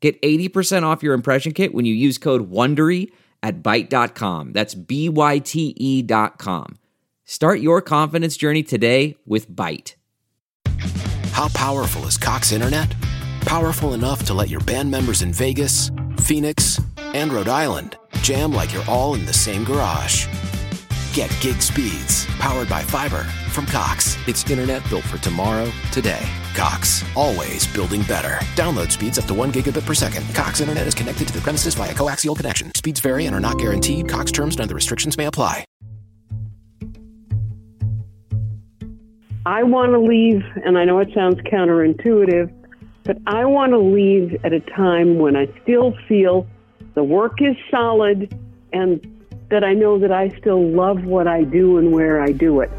Get 80% off your impression kit when you use code WONDERY at Byte.com. That's B-Y-T-E dot com. Start your confidence journey today with Byte. How powerful is Cox Internet? Powerful enough to let your band members in Vegas, Phoenix, and Rhode Island jam like you're all in the same garage. Get gig speeds powered by fiber from Cox. It's internet built for tomorrow, today. Cox, always building better. Download speeds up to one gigabit per second. Cox Internet is connected to the premises via coaxial connection. Speeds vary and are not guaranteed. Cox terms and other restrictions may apply. I want to leave, and I know it sounds counterintuitive, but I want to leave at a time when I still feel the work is solid and that I know that I still love what I do and where I do it.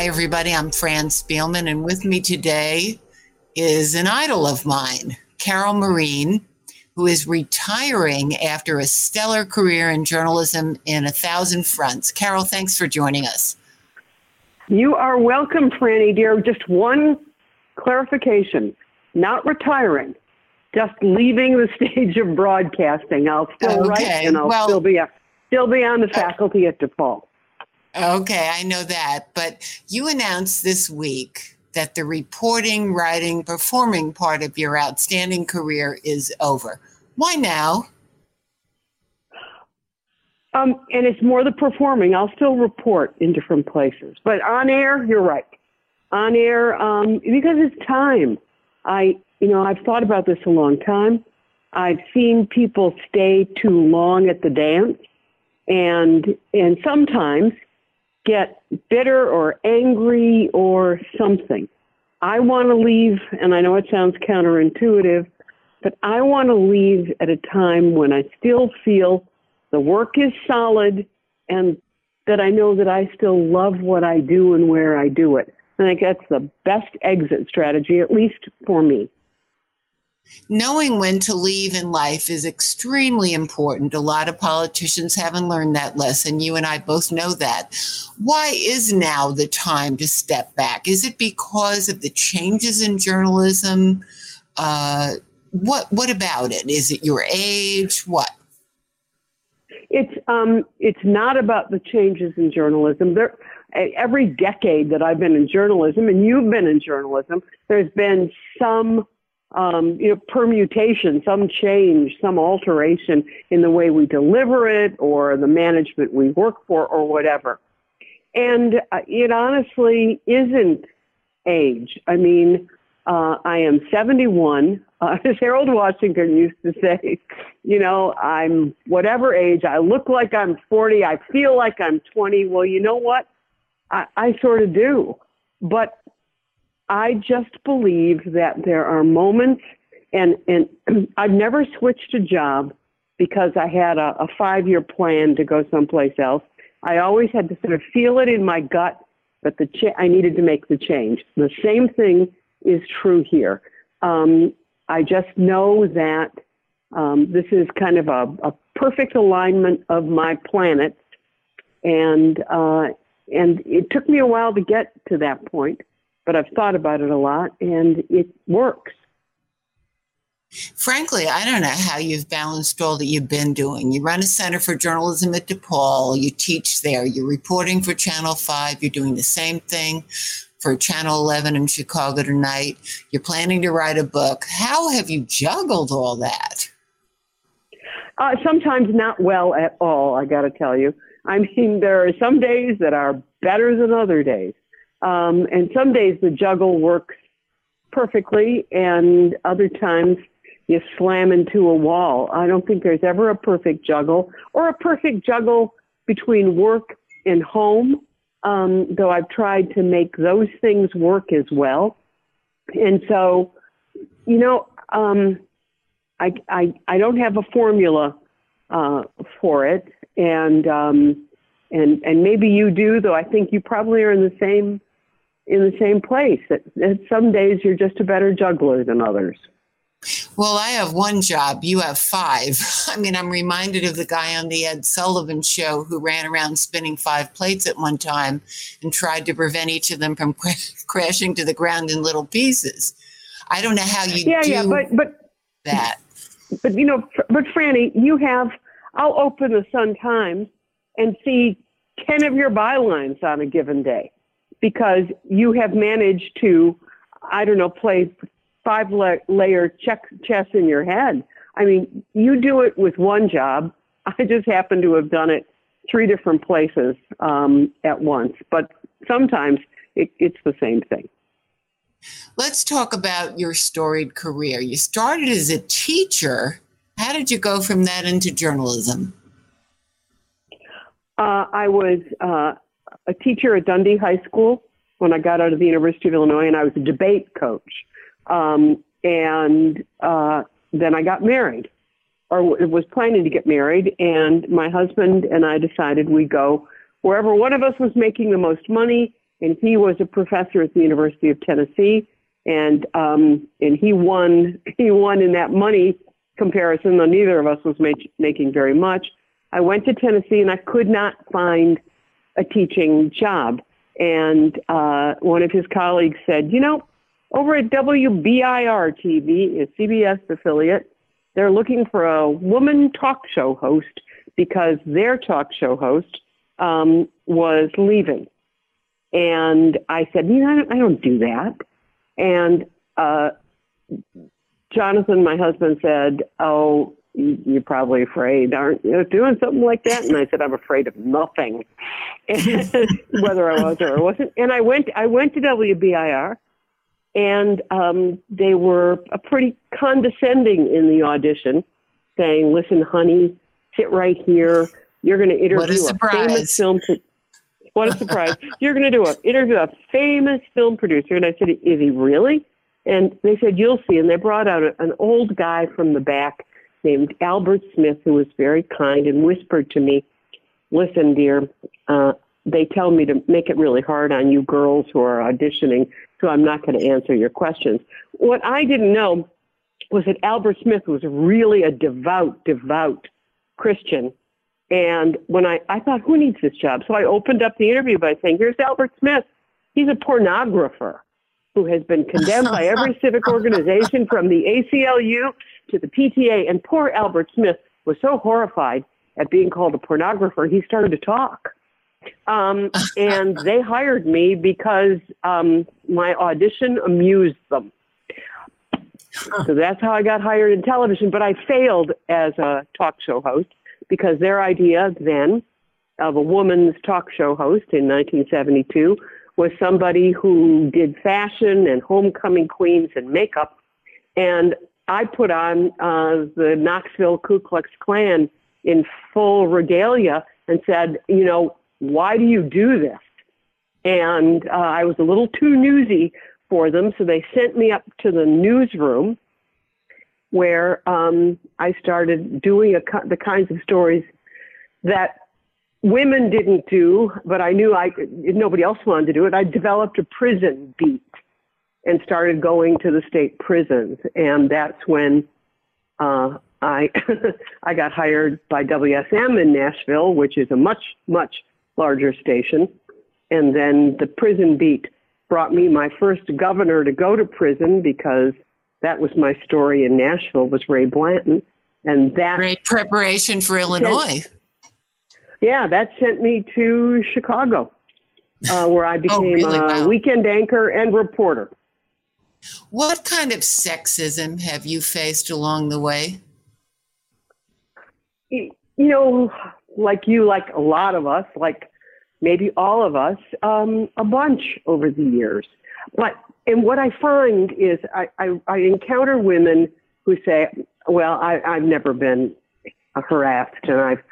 Hi, everybody. I'm Fran Spielman, and with me today is an idol of mine, Carol Marin, who is retiring after a stellar career in journalism in a thousand fronts. Carol, thanks for joining us. You are welcome, Franny, dear. Just one clarification not retiring, just leaving the stage of broadcasting. I'll still Okay, write and I'll well- still be a, still be on the uh, faculty at DePaul. Okay, I know that. But you announced this week that the reporting, writing, performing part of your outstanding career is over. Why now? Um, and it's more the performing. I'll still report in different places, but on air, you're right. On air, um, because it's time. I, you know, I've thought about this a long time. I've seen people stay too long at the dance, and and sometimes get bitter or angry or something. I want to leave, and I know it sounds counterintuitive, but I want to leave at a time when I still feel the work is solid and that I know that I still love what I do and where I do it. I think that's the best exit strategy, at least for me. Knowing when to leave in life is extremely important. A lot of politicians haven't learned that lesson. You and I both know that. Why is now the time to step back? Is it because of the changes in journalism? Uh, what What about it? Is it your age? What? It's um, it's not about the changes in journalism. There, every decade that I've been in journalism, and you've been in journalism, there's been some um, you know permutation, some change, some alteration in the way we deliver it, or the management we work for, or whatever. And uh, it honestly isn't age. I mean, uh, I am 71. Uh, as Harold Washington used to say, you know, I'm whatever age. I look like I'm 40. I feel like I'm 20. Well, you know what? I, I sort of do. But I just believe that there are moments, and, and I've never switched a job because I had a, a five year plan to go someplace else. I always had to sort of feel it in my gut that the cha- I needed to make the change. The same thing is true here. Um, I just know that um, this is kind of a, a perfect alignment of my planets, and uh, and it took me a while to get to that point, but I've thought about it a lot, and it works. Frankly, I don't know how you've balanced all that you've been doing. You run a center for journalism at DePaul, you teach there, you're reporting for Channel 5, you're doing the same thing for Channel 11 in Chicago tonight, you're planning to write a book. How have you juggled all that? Uh, sometimes not well at all, I got to tell you. I mean, there are some days that are better than other days. Um, and some days the juggle works perfectly, and other times you slam into a wall. I don't think there's ever a perfect juggle or a perfect juggle between work and home, um, though I've tried to make those things work as well. And so, you know, um, I, I, I don't have a formula uh, for it, and um, and and maybe you do, though. I think you probably are in the same in the same place. That, that some days you're just a better juggler than others. Well, I have one job. You have five. I mean, I'm reminded of the guy on the Ed Sullivan show who ran around spinning five plates at one time and tried to prevent each of them from crashing to the ground in little pieces. I don't know how you yeah, do yeah, but but that. But you know, but Franny, you have. I'll open the Sun Times and see ten of your bylines on a given day because you have managed to, I don't know, play five layer check chess in your head. I mean, you do it with one job. I just happen to have done it three different places um, at once, but sometimes it, it's the same thing. Let's talk about your storied career. You started as a teacher. How did you go from that into journalism? Uh, I was uh, a teacher at Dundee High School when I got out of the University of Illinois, and I was a debate coach. Um, and uh, then I got married, or was planning to get married, and my husband and I decided we'd go wherever one of us was making the most money. And he was a professor at the University of Tennessee, and um, and he won he won in that money comparison. Though neither of us was make, making very much. I went to Tennessee, and I could not find a teaching job. And uh, one of his colleagues said, "You know, over at WBIR TV, a CBS affiliate, they're looking for a woman talk show host because their talk show host um, was leaving. And I said, you know, I don't, I don't do that. And uh, Jonathan, my husband, said, oh, you're probably afraid, aren't you, doing something like that? And I said, I'm afraid of nothing, whether I was or I wasn't. And I went, I went to WBIR and um, they were a pretty condescending in the audition, saying, "Listen, honey, sit right here. You're going to interview a, a, famous film." Pro- what a surprise! You're going to do a interview a famous film producer, and I said, "Is he really?" And they said, "You'll see." And they brought out a, an old guy from the back named Albert Smith, who was very kind and whispered to me, "Listen, dear." Uh, they tell me to make it really hard on you girls who are auditioning so I'm not going to answer your questions. What I didn't know was that Albert Smith was really a devout, devout Christian. And when I, I thought, who needs this job? So I opened up the interview by saying, here's Albert Smith. He's a pornographer who has been condemned by every civic organization from the ACLU to the PTA. And poor Albert Smith was so horrified at being called a pornographer, he started to talk. Um, and they hired me because um, my audition amused them. So that's how I got hired in television. But I failed as a talk show host because their idea then of a woman's talk show host in 1972 was somebody who did fashion and homecoming queens and makeup. And I put on uh, the Knoxville Ku Klux Klan in full regalia and said, you know, why do you do this? And uh, I was a little too newsy for them, so they sent me up to the newsroom where um, I started doing a, the kinds of stories that women didn't do, but I knew I nobody else wanted to do it. I developed a prison beat and started going to the state prisons, and that's when uh, I I got hired by WSM in Nashville, which is a much much larger station. And then the prison beat brought me my first governor to go to prison because that was my story in Nashville was Ray Blanton. And that great preparation for Illinois. Yeah, that sent me to Chicago, uh, where I oh, became oh, really? a wow. weekend anchor and reporter. What kind of sexism have you faced along the way? You know, like you, like a lot of us, like maybe all of us, um, a bunch over the years. But and what I find is I, I, I encounter women who say, "Well, I, I've never been harassed, and I've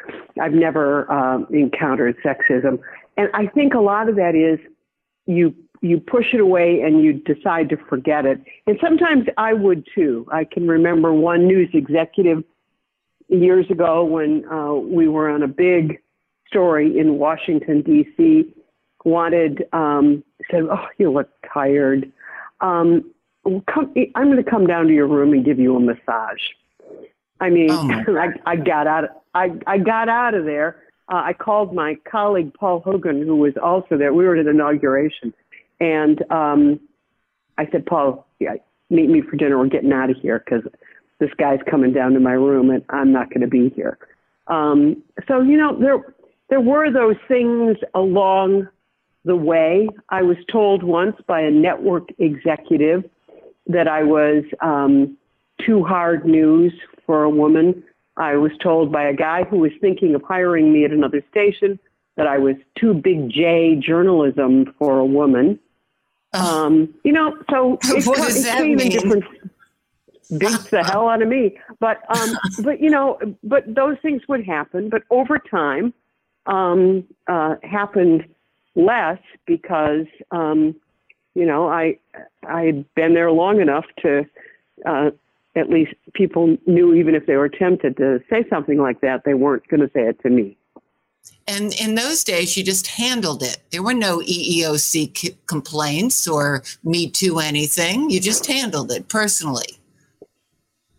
I've never um, encountered sexism." And I think a lot of that is you you push it away and you decide to forget it. And sometimes I would too. I can remember one news executive years ago when uh, we were on a big story in Washington D.C. wanted um, said, "Oh, you look tired. Um, come, I'm going to come down to your room and give you a massage." I mean, oh I, I got out. I I got out of there. Uh, I called my colleague Paul Hogan, who was also there. We were at an inauguration, and um, I said, Paul, yeah, meet me for dinner. We're getting out of here because this guy's coming down to my room and I'm not going to be here. Um, so, you know, there, there were those things along the way. I was told once by a network executive that I was um, too hard news for a woman. I was told by a guy who was thinking of hiring me at another station that I was too big J journalism for a woman. Um, you know, so it, what does it that came mean? in different beats the hell out of me. But um, but you know, but those things would happen. But over time, um, uh, happened less because um, you know I I had been there long enough to uh, at least people knew even if they were tempted to say something like that, they weren't going to say it to me. And in those days, you just handled it. There were no EEOC c- complaints or Me Too anything. You just handled it personally.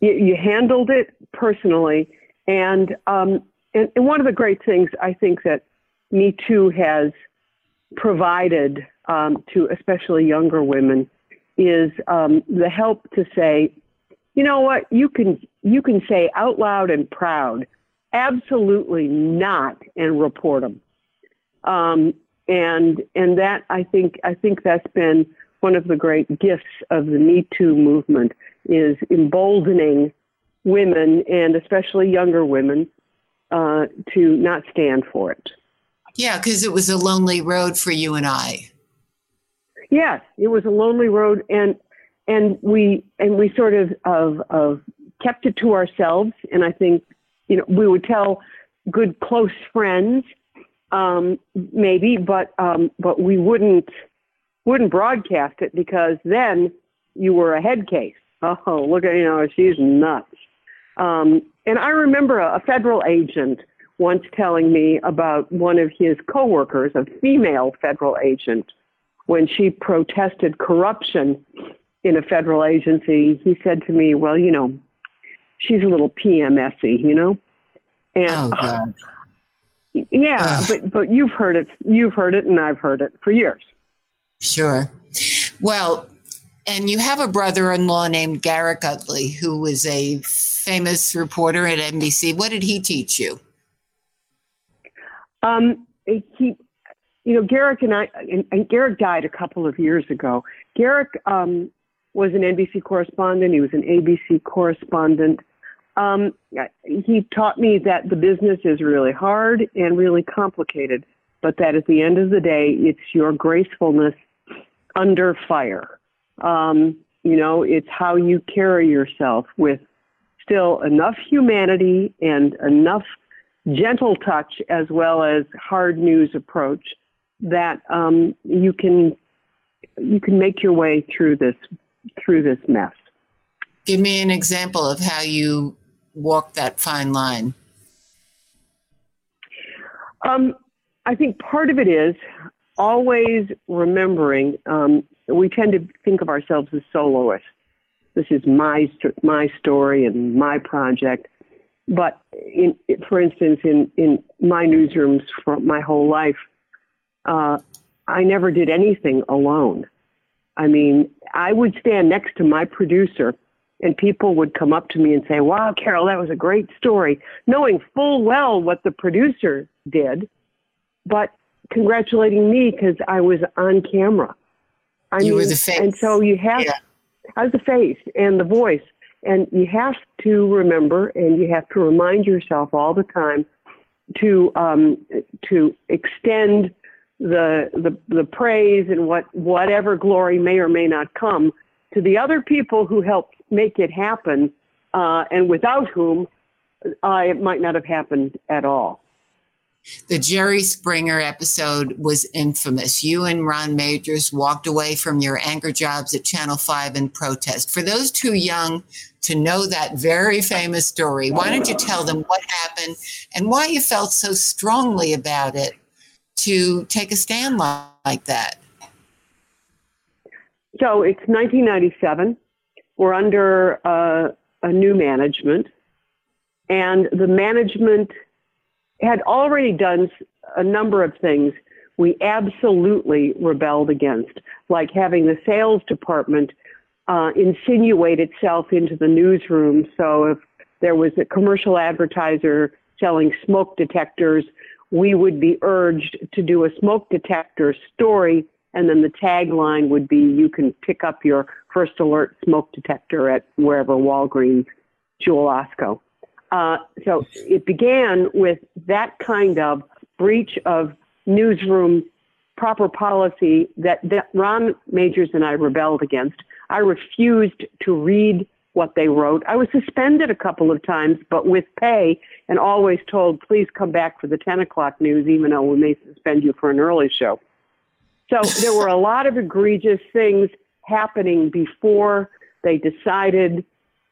You, you handled it personally. And, um, and, and one of the great things I think that Me Too has provided um, to especially younger women is um, the help to say, you know what, you can you can say out loud and proud absolutely not and report them. Um, and and that I think I think that's been one of the great gifts of the Me Too movement is emboldening women and especially younger women uh, to not stand for it. Yeah, because it was a lonely road for you and I. Yes, it was a lonely road, and and we and we sort of of, of kept it to ourselves. And I think you know, we would tell good close friends, um, maybe, but um, but we wouldn't wouldn't broadcast it because then you were a head case. Oh, look at you know she's nuts. Um, and I remember a, a federal agent once telling me about one of his coworkers, a female federal agent, when she protested corruption in a federal agency. He said to me, "Well, you know, she's a little PMSy, you know. And oh, God. Uh, yeah, but but you've heard it, you've heard it, and I've heard it for years. Sure. Well, and you have a brother-in-law named Garrick Utley, who was a famous reporter at NBC. What did he teach you? Um, he, you know, Garrick and I, and, and Garrick died a couple of years ago. Garrick um, was an NBC correspondent. He was an ABC correspondent. Um, he taught me that the business is really hard and really complicated, but that at the end of the day, it's your gracefulness under fire. Um, you know, it's how you carry yourself with still enough humanity and enough gentle touch as well as hard news approach that um, you can you can make your way through this through this mess. Give me an example of how you walk that fine line? Um, I think part of it is always remembering. Um, we tend to think of ourselves as soloists. This is my my story and my project. But in, for instance, in in my newsrooms for my whole life, uh, I never did anything alone. I mean, I would stand next to my producer and people would come up to me and say, Wow, Carol, that was a great story, knowing full well what the producer did, but congratulating me because I was on camera. I you mean, were the face. And so you have, yeah. I was the face and the voice. And you have to remember and you have to remind yourself all the time to um, to extend the, the the praise and what whatever glory may or may not come to the other people who helped make it happen, uh, and without whom uh, it might not have happened at all. The Jerry Springer episode was infamous. You and Ron Magers walked away from your anchor jobs at Channel 5 in protest. For those too young to know that very famous story, why don't you tell them what happened and why you felt so strongly about it to take a stand like that? So it's 1997. We're under uh, a new management, and the management had already done a number of things we absolutely rebelled against, like having the sales department uh, insinuate itself into the newsroom. So if there was a commercial advertiser selling smoke detectors, we would be urged to do a smoke detector story, and then the tagline would be you can pick up your first alert smoke detector at wherever Walgreens, Jewel Osco. Uh, so it began with that kind of breach of newsroom proper policy that, that Ron Magers and I rebelled against. I refused to read what they wrote. I was suspended a couple of times, but with pay, and always told, please come back for the 10 o'clock news, even though we may suspend you for an early show. So there were a lot of egregious things happening before they decided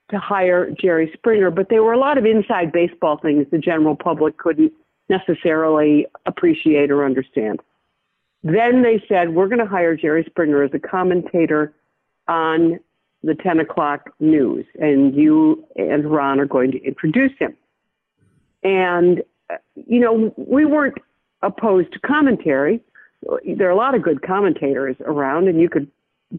to hire Jerry Springer, but there were a lot of inside baseball things the general public couldn't necessarily appreciate or understand. Then they said, we're going to hire Jerry Springer as a commentator on the 10 o'clock news, and you and Ron are going to introduce him. And, you know, we weren't opposed to commentary. There are a lot of good commentators around, and you could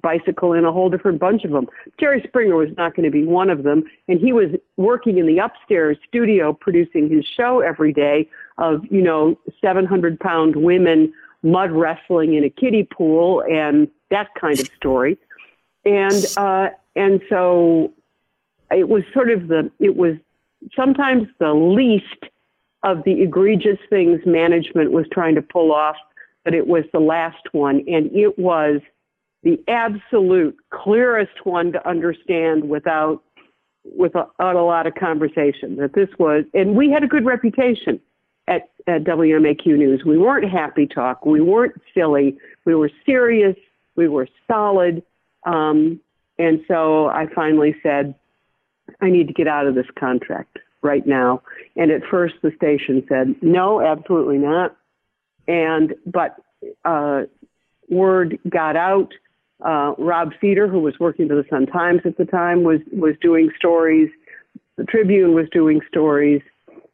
bicycle in a whole different bunch of them. Jerry Springer was not going to be one of them, and he was working in the upstairs studio producing his show every day of you know 700 pound women mud wrestling in a kiddie pool and that kind of story, and uh, and so it was sort of the it was sometimes the least of the egregious things management was trying to pull off, but it was the last one, and it was the absolute clearest one to understand without without a lot of conversation that this was and we had a good reputation at, at WMAQ News. We weren't happy talk. We weren't silly. We were serious. We were solid. Um, and so I finally said, I need to get out of this contract right now. And at first the station said, no, absolutely not. And, but, uh, word got out uh, Rob Feder, who was working for the Sun Times at the time, was was doing stories. The Tribune was doing stories,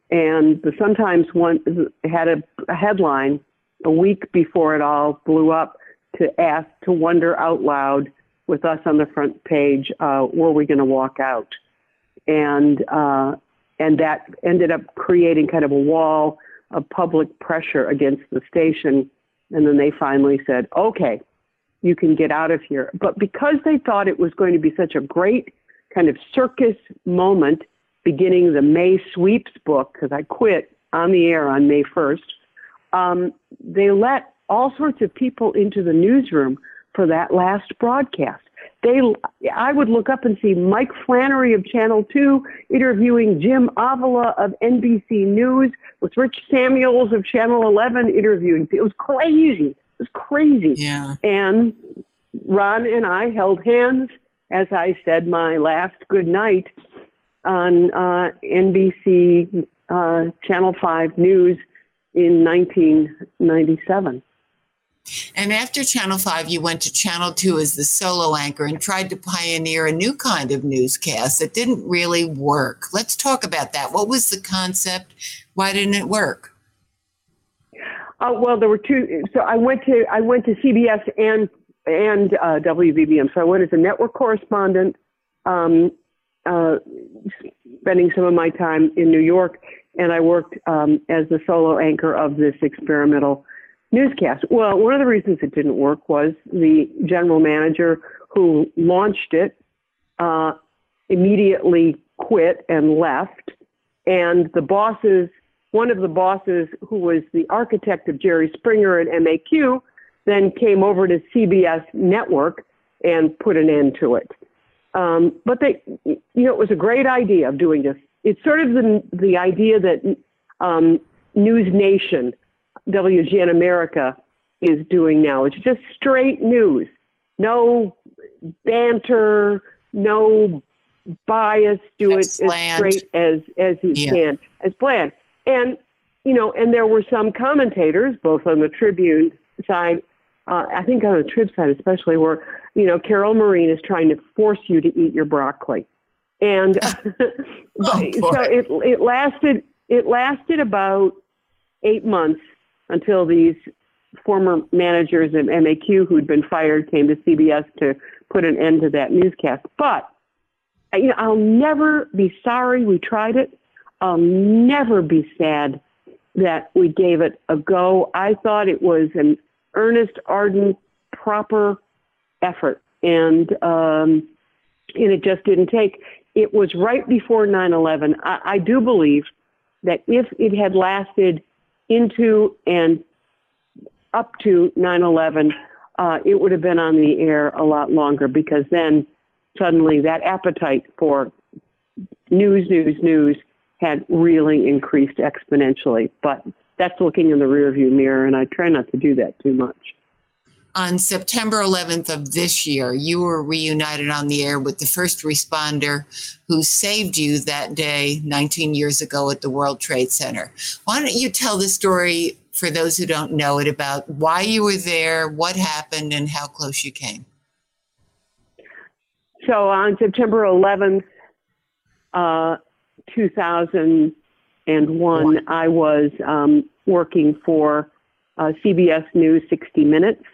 and the Sun Times one had a, a headline a week before it all blew up to ask to wonder out loud with us on the front page, uh, were we going to walk out? And uh, and that ended up creating kind of a wall of public pressure against the station. And then they finally said, okay, you can get out of here. But because they thought it was going to be such a great kind of circus moment beginning the May sweeps book, because I quit on the air on May 1st, um, they let all sorts of people into the newsroom for that last broadcast. They, I would look up and see Mike Flannery of Channel 2 interviewing Jim Avila of NBC News with Rich Samuels of Channel 11 interviewing. It was crazy. It was crazy. Yeah. And Ron and I held hands as I said my last good night on uh, NBC uh, Channel 5 News in 1997. And after Channel 5, you went to Channel 2 as the solo anchor and tried to pioneer a new kind of newscast that didn't really work. Let's talk about that. What was the concept? Why didn't it work? Uh, well, there were two. So I went to I went to CBS and and uh, WBBM. So I went as a network correspondent, um, uh, spending some of my time in New York, and I worked um, as the solo anchor of this experimental newscast. Well, one of the reasons it didn't work was the general manager who launched it uh, immediately quit and left, and the bosses one of the bosses, who was the architect of Jerry Springer at MAQ, then came over to CBS Network and put an end to it. Um, but they, you know, it was a great idea of doing this. It's sort of the the idea that um, News Nation, WGN America is doing now. It's just straight news, no banter, no bias. Do it as straight as as you Yeah. can, as bland. And you know, and there were some commentators, both on the Tribune side, uh, I think on the Trib side especially, where you know Carol Marin is trying to force you to eat your broccoli, and Oh, so it it lasted it lasted about eight months until these former managers of MAQ who'd been fired came to CBS to put an end to that newscast. But uh, you know, I'll never be sorry we tried it. I'll never be sad that we gave it a go. I thought it was an earnest, ardent, proper effort, and um, and it just didn't take. It was right before 9/11. I, I do believe that if it had lasted into and up to 9/11, uh, it would have been on the air a lot longer because then suddenly that appetite for news, news, news had really increased exponentially. But that's looking in the rearview mirror, and I try not to do that too much. On September 11th of this year, you were reunited on the air with the first responder who saved you that day 19 years ago at the World Trade Center. Why don't you tell the story for those who don't know it about why you were there, what happened, and how close you came? So on September 11th, uh, 2001, I was um, working for uh, CBS News 60 Minutes.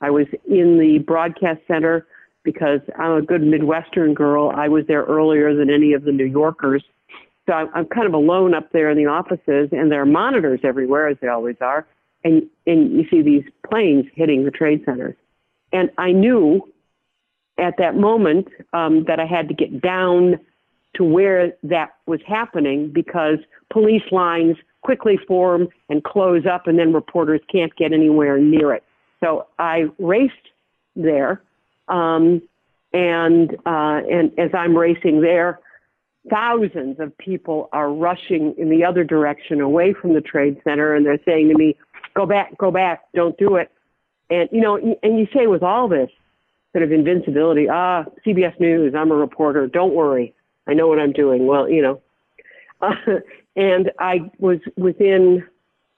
I was in the broadcast center because I'm a good Midwestern girl. I was there earlier than any of the New Yorkers. So I'm, kind of alone up there in the offices, and there are monitors everywhere, as they always are. And, and you see these planes hitting the trade centers. And I knew at that moment um, that I had to get down to where that was happening because police lines quickly form and close up, and then reporters can't get anywhere near it. So I raced there, um, and uh, and as I'm racing there, thousands of people are rushing in the other direction away from the trade center, and they're saying to me, "Go back, go back, don't do it." And you know, and you say with all this sort of invincibility, ah, CBS News, I'm a reporter, don't worry, I know what I'm doing. Well, you know, uh, and I was within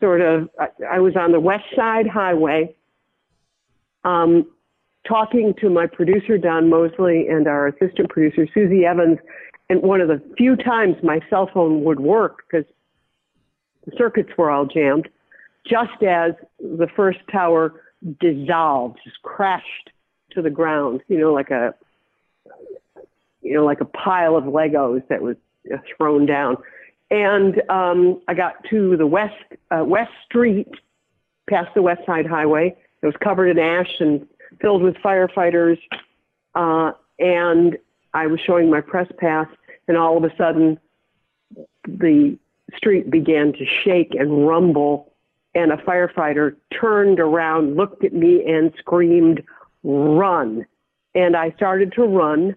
sort of, I, I was on the West Side Highway, um, talking to my producer Don Mosley and our assistant producer Susie Evans, and one of the few times my cell phone would work because the circuits were all jammed, just as the first tower dissolved, just crashed to the ground, you know, like a you know, like a pile of Legos that was uh, thrown down. And um, I got to the west uh, West Street, past the West Side Highway. It was covered in ash and filled with firefighters. Uh, and I was showing my press pass, and all of a sudden, the street began to shake and rumble. And a firefighter turned around, looked at me, and screamed, "Run!" And I started to run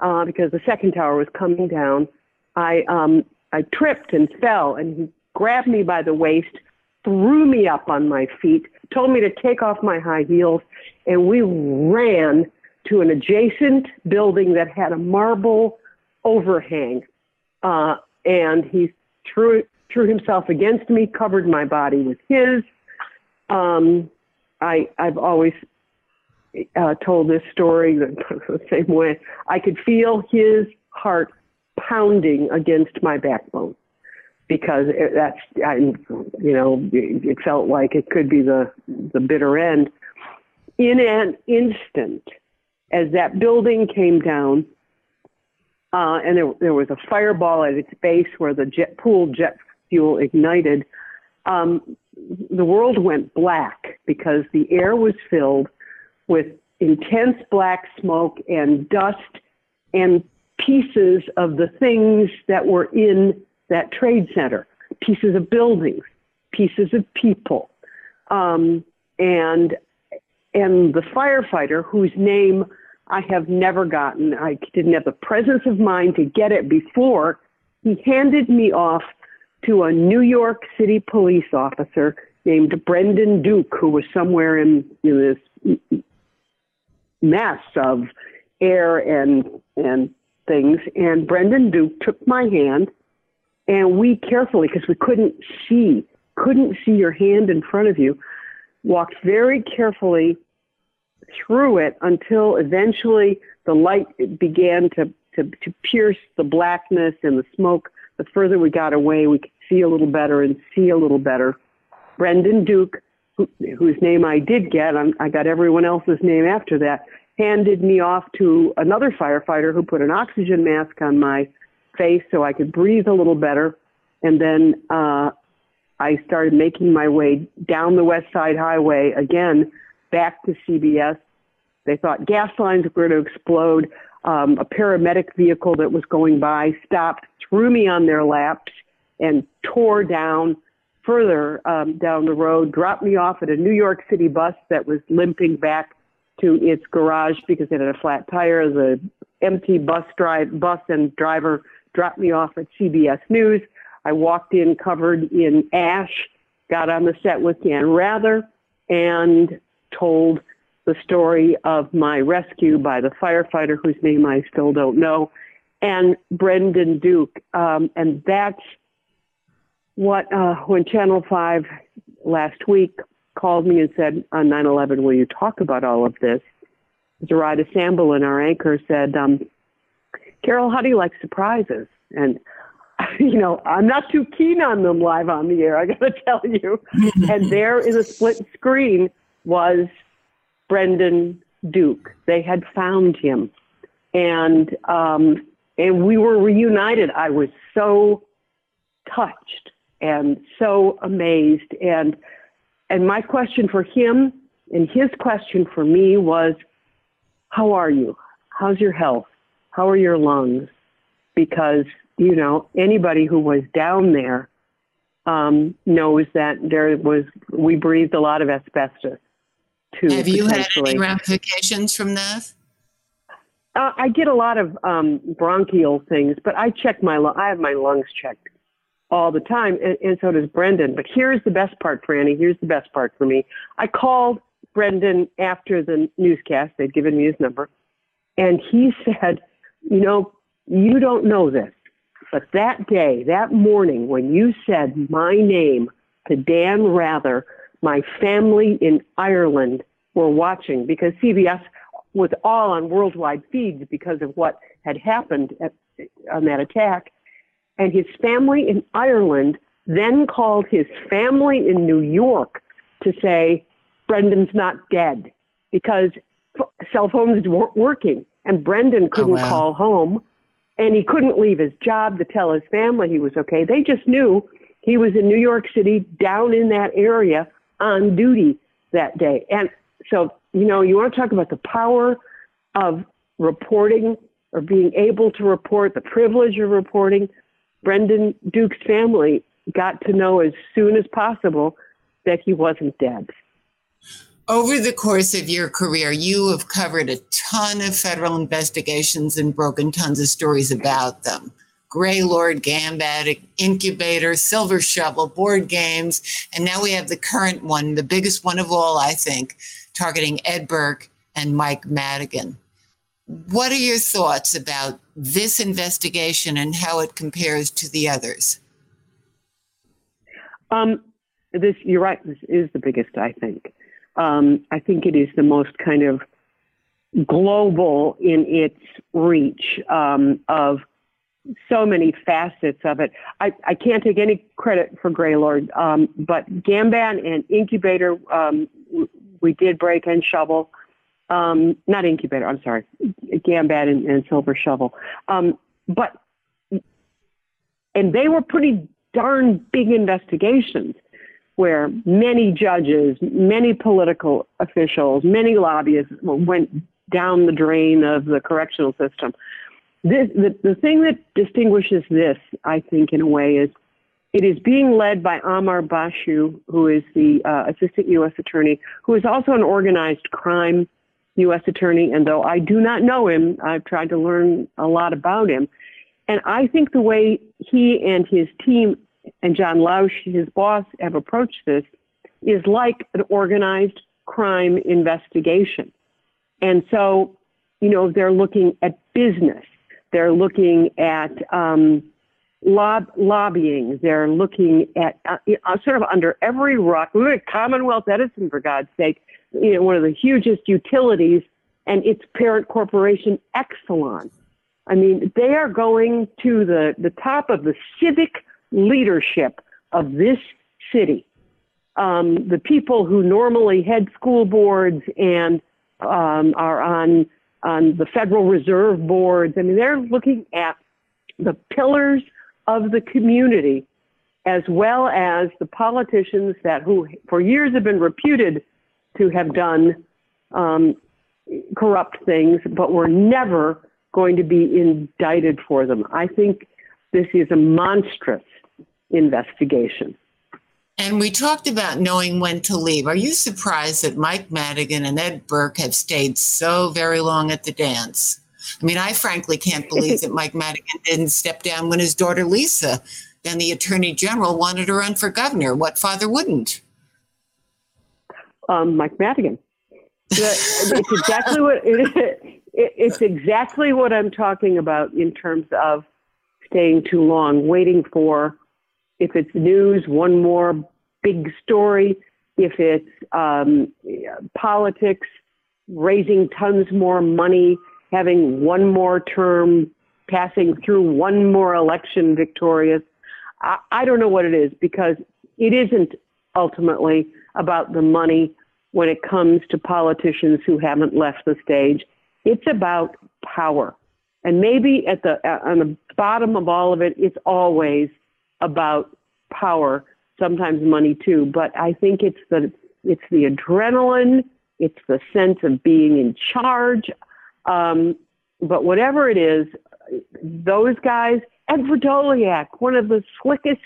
uh, because the second tower was coming down. I um, I tripped and fell, and he grabbed me by the waist, threw me up on my feet, told me to take off my high heels, and we ran to an adjacent building that had a marble overhang. Uh, and he threw threw himself against me, covered my body with his. Um, I I've always uh, told this story the, the same way. I could feel his heart pounding against my backbone because it, that's I, you know it, felt like it could be the the bitter end. In an instant, as that building came down, uh, and there, there was a fireball at its base where the jet pool jet fuel ignited. Um, the world went black because the air was filled with intense black smoke and dust and pieces of the things that were in that trade center, pieces of buildings, pieces of people, um, and and the firefighter whose name I have never gotten. I didn't have the presence of mind to get it before. He handed me off to a New York City police officer named Brendan Duke, who was somewhere in, in this mess of air and and things. And Brendan Duke took my hand, and we carefully, because we couldn't see, couldn't see your hand in front of you, walked very carefully through it until eventually the light began to, to, to pierce the blackness and the smoke. The further we got away, we could see a little better and see a little better. Brendan Duke, who, whose name I did get, I'm, I got everyone else's name after that, handed me off to another firefighter who put an oxygen mask on my face so I could breathe a little better. And then uh, I started making my way down the West Side Highway again back to CBS. They thought gas lines were going to explode. Um, a paramedic vehicle that was going by stopped, threw me on their laps, and tore down further um, down the road, dropped me off at a New York City bus that was limping back to its garage because it had a flat tire. The empty bus drive bus and driver dropped me off at CBS News. I walked in covered in ash, got on the set with Dan Rather, and told the story of my rescue by the firefighter whose name I still don't know, and Brendan Duke. Um, and that's what, uh, when Channel 5 last week called me and said on 9 11, Will you talk about all of this? Zoraida Sambolin, our anchor, said, um, Carol, how do you like surprises? And you know, I'm not too keen on them live on the air, I gotta tell you. and there in a split screen was Brendan Duke. They had found him. And um, and we were reunited. I was so touched and so amazed. And and my question for him and his question for me was, How are you? How's your health? How are your lungs? Because, you know, anybody who was down there um, knows that there was, we breathed a lot of asbestos too. Have you had any ramifications from that? Uh, I get a lot of um, bronchial things, but I check my I have my lungs checked all the time, and, and so does Brendan. But here's the best part, Franny. Here's the best part for me. I called Brendan after the newscast. They'd given me his number, and he said, "You know, you don't know this, but that day, that morning, when you said my name to Dan Rather, my family in Ireland were watching because CBS was all on worldwide feeds because of what had happened at, on that attack." and his family in Ireland then called his family in New York to say, Brendan's not dead because cell phones weren't working and Brendan oh, couldn't oh, wow. call home and he couldn't leave his job to tell his family he was okay. They just knew he was in New York City down in that area on duty that day. And so, you know, you want to talk about the power of reporting or being able to report, the privilege of reporting. Brendan Duke's family got to know as soon as possible that he wasn't dead. Over the course of your career, you have covered a ton of federal investigations and broken tons of stories about them. Greylord, Gambat, Incubator, Silver Shovel, board games, and now we have the current one, the biggest one of all, I think, targeting Ed Burke and Mike Madigan. What are your thoughts about this investigation and how it compares to the others? Um, this you're right. This is the biggest. I think. Um, I think it is the most kind of global in its reach um, of so many facets of it. I, I can't take any credit for Greylord, um, but Gambat and Incubator, um, we did break and shovel um, not incubator. I'm sorry, Gambat and, and Silver Shovel. Um, but and they were pretty darn big investigations where many judges, many political officials, many lobbyists went down the drain of the correctional system. This, the, the thing that distinguishes this, I think, in a way, is it is being led by Amar Bhachu, who is the uh, assistant U.S. attorney, who is also an organized crime U.S. attorney, and though I do not know him, I've tried to learn a lot about him. And I think the way he and his team and John Lausch, his boss, have approached this, is like an organized crime investigation. And so, you know, they're looking at business, they're looking at um, lob- lobbying, they're looking at uh, uh, sort of under every rock. Look at Commonwealth Edison, for God's sake, you know, one of the hugest utilities, and its parent corporation, Exelon. I mean, they are going to the, the top of the civic leadership of this city. Um, the people who normally head school boards and um, are on on the Federal Reserve boards. I mean, they're looking at the pillars of the community, as well as the politicians that who for years have been reputed to have done um, corrupt things, but were never going to be indicted for them. I think this is a monstrous investigation. And we talked about knowing when to leave. Are you surprised that Mike Madigan and Ed Burke have stayed so very long at the dance? I mean, I frankly can't believe that Mike Madigan didn't step down when his daughter Lisa, then the attorney general, wanted to run for governor. What father wouldn't? Um, Mike Madigan. it's exactly what it, it's exactly what I'm talking about in terms of staying too long, waiting for if it's news, one more big story. If it's um, politics, raising tons more money, having one more term, passing through one more election victorious. I, I don't know what it is because it isn't ultimately about the money when it comes to politicians who haven't left the stage. It's about power. And maybe at the on the bottom of all of it, it's always about power, sometimes money too, but I think it's the it's the adrenaline, it's the sense of being in charge. Um, but whatever it is, those guys, Ed Vrdolyak, one of the slickest,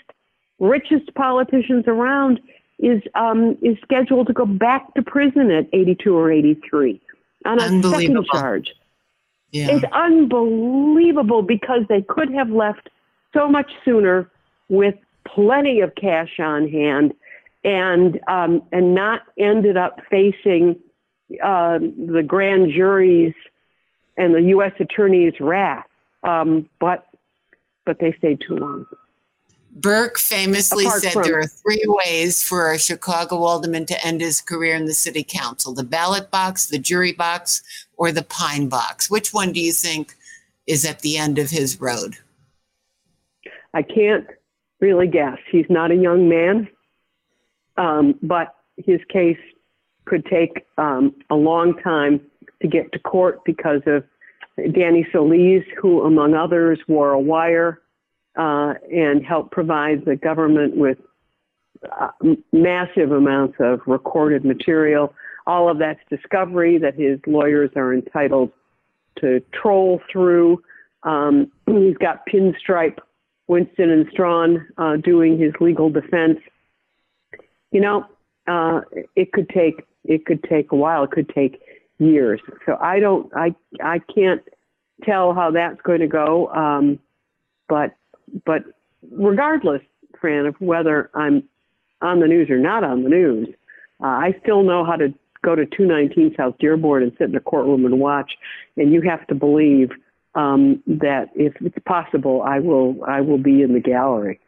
richest politicians around, is um, is scheduled to go back to prison at 82 or 83 on a second charge. Yeah. It's unbelievable because they could have left so much sooner with plenty of cash on hand and um, and not ended up facing uh, the grand juries and the U.S. attorney's wrath. Um, but but they stayed too long. Burke famously Apart said there are three ways for a Chicago alderman to end his career in the city council the ballot box, the jury box, or the pine box. Which one do you think is at the end of his road? I can't really guess. He's not a young man, um, but his case could take um, a long time to get to court because of Danny Solis, who, among others, wore a wire uh, and helped provide the government with uh, massive amounts of recorded material. All of that's discovery that his lawyers are entitled to troll through. Um, he's got pinstripe Winston and Strawn uh, doing his legal defense. You know, uh, it could take it could take a while. It could take years. So I don't I I can't tell how that's going to go. Um, but but regardless, Fran, of whether I'm on the news or not on the news, uh, I still know how to go to 219 South Dearborn and sit in a courtroom and watch. And you have to believe um, that if it's possible, I will I will be in the gallery.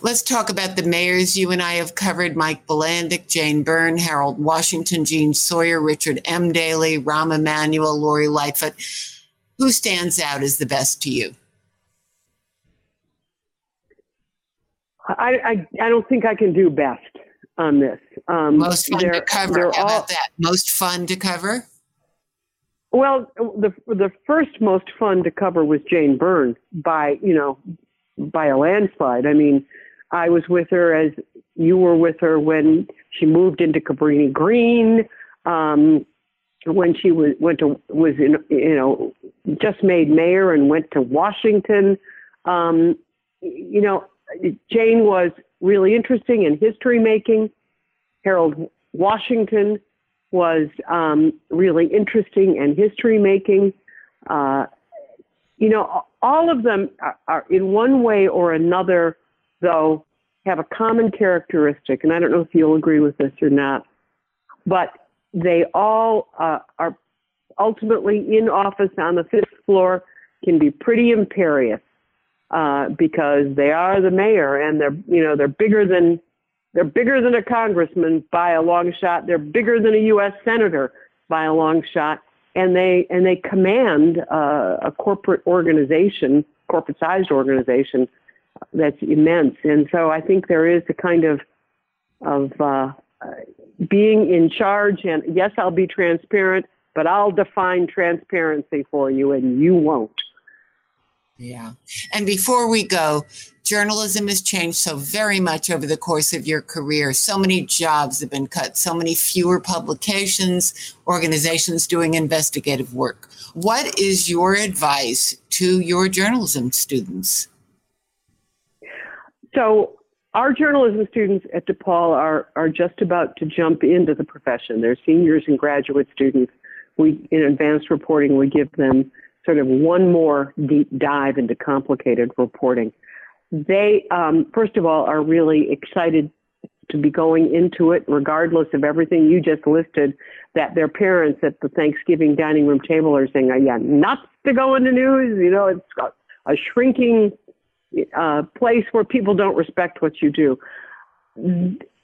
Let's talk about the mayors you and I have covered Mike Bilandic, Jane Byrne, Harold Washington, Gene Sawyer, Richard M. Daley, Rahm Emanuel, Lori Lightfoot. Who stands out as the best to you? I, I, I don't think I can do best on this. Um, Most fun to cover. How all, about that? Most fun to cover? Well, the the first most fun to cover was Jane Byrne by you know by a landslide. I mean, I was with her as you were with her when she moved into Cabrini Green, um, when she was went to was in you know just made mayor and went to Washington. Um, you know, Jane was really interesting in history making. Harold Washington was um, really interesting and history making. Uh, you know, all of them are, are, in one way or another though, have a common characteristic, and I don't know if you'll agree with this or not, but they all uh, are ultimately in office on the fifth floor, can be pretty imperious uh, because they are the mayor and they're you know they're bigger than they're bigger than a congressman by a long shot. They're bigger than a U.S. senator by a long shot, and they and they command uh, a corporate organization, corporate-sized organization that's immense. And so I think there is a kind of of uh, being in charge. And yes, I'll be transparent, but I'll define transparency for you, and you won't. Yeah. And before we go, journalism has changed so very much over the course of your career. So many jobs have been cut, so many fewer publications, organizations doing investigative work. What is your advice to your journalism students? So, our journalism students at DePaul are, are just about to jump into the profession. They're seniors and graduate students. We, in advanced reporting, we give them sort of one more deep dive into complicated reporting. They, um, first of all, are really excited to be going into it, regardless of everything you just listed, that their parents at the Thanksgiving dining room table are saying, oh, yeah, nuts to go into news. You know, it's a shrinking uh, place where people don't respect what you do.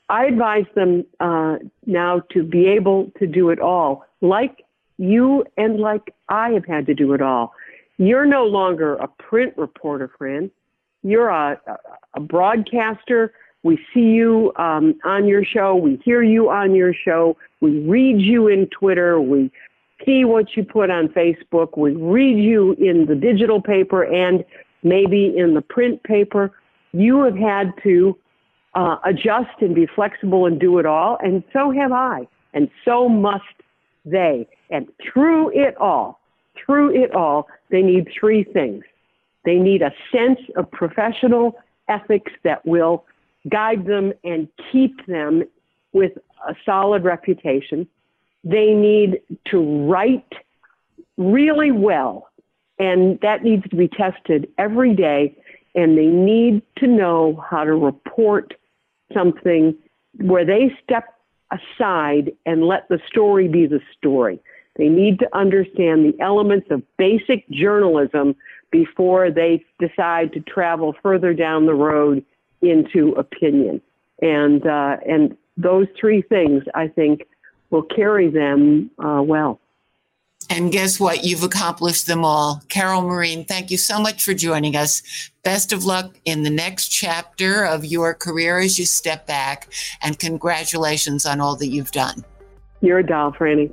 I advise them uh, now to be able to do it all, like you and like I have had to do it all. You're no longer a print reporter, Fran. You're a, a broadcaster. We see you um, on your show. We hear you on your show. We read you in Twitter. We see what you put on Facebook. We read you in the digital paper and maybe in the print paper. You have had to uh, adjust and be flexible and do it all, and so have I, and so must they. And through it all, through it all, they need three things. They need a sense of professional ethics that will guide them and keep them with a solid reputation. They need to write really well, and that needs to be tested every day. And they need to know how to report something where they step aside and let the story be the story. They need to understand the elements of basic journalism before they decide to travel further down the road into opinion. And uh, and those three things, I think, will carry them uh, well. And guess what? You've accomplished them all. Carol Marin, thank you so much for joining us. Best of luck in the next chapter of your career as you step back, and congratulations on all that you've done. You're a doll, Franny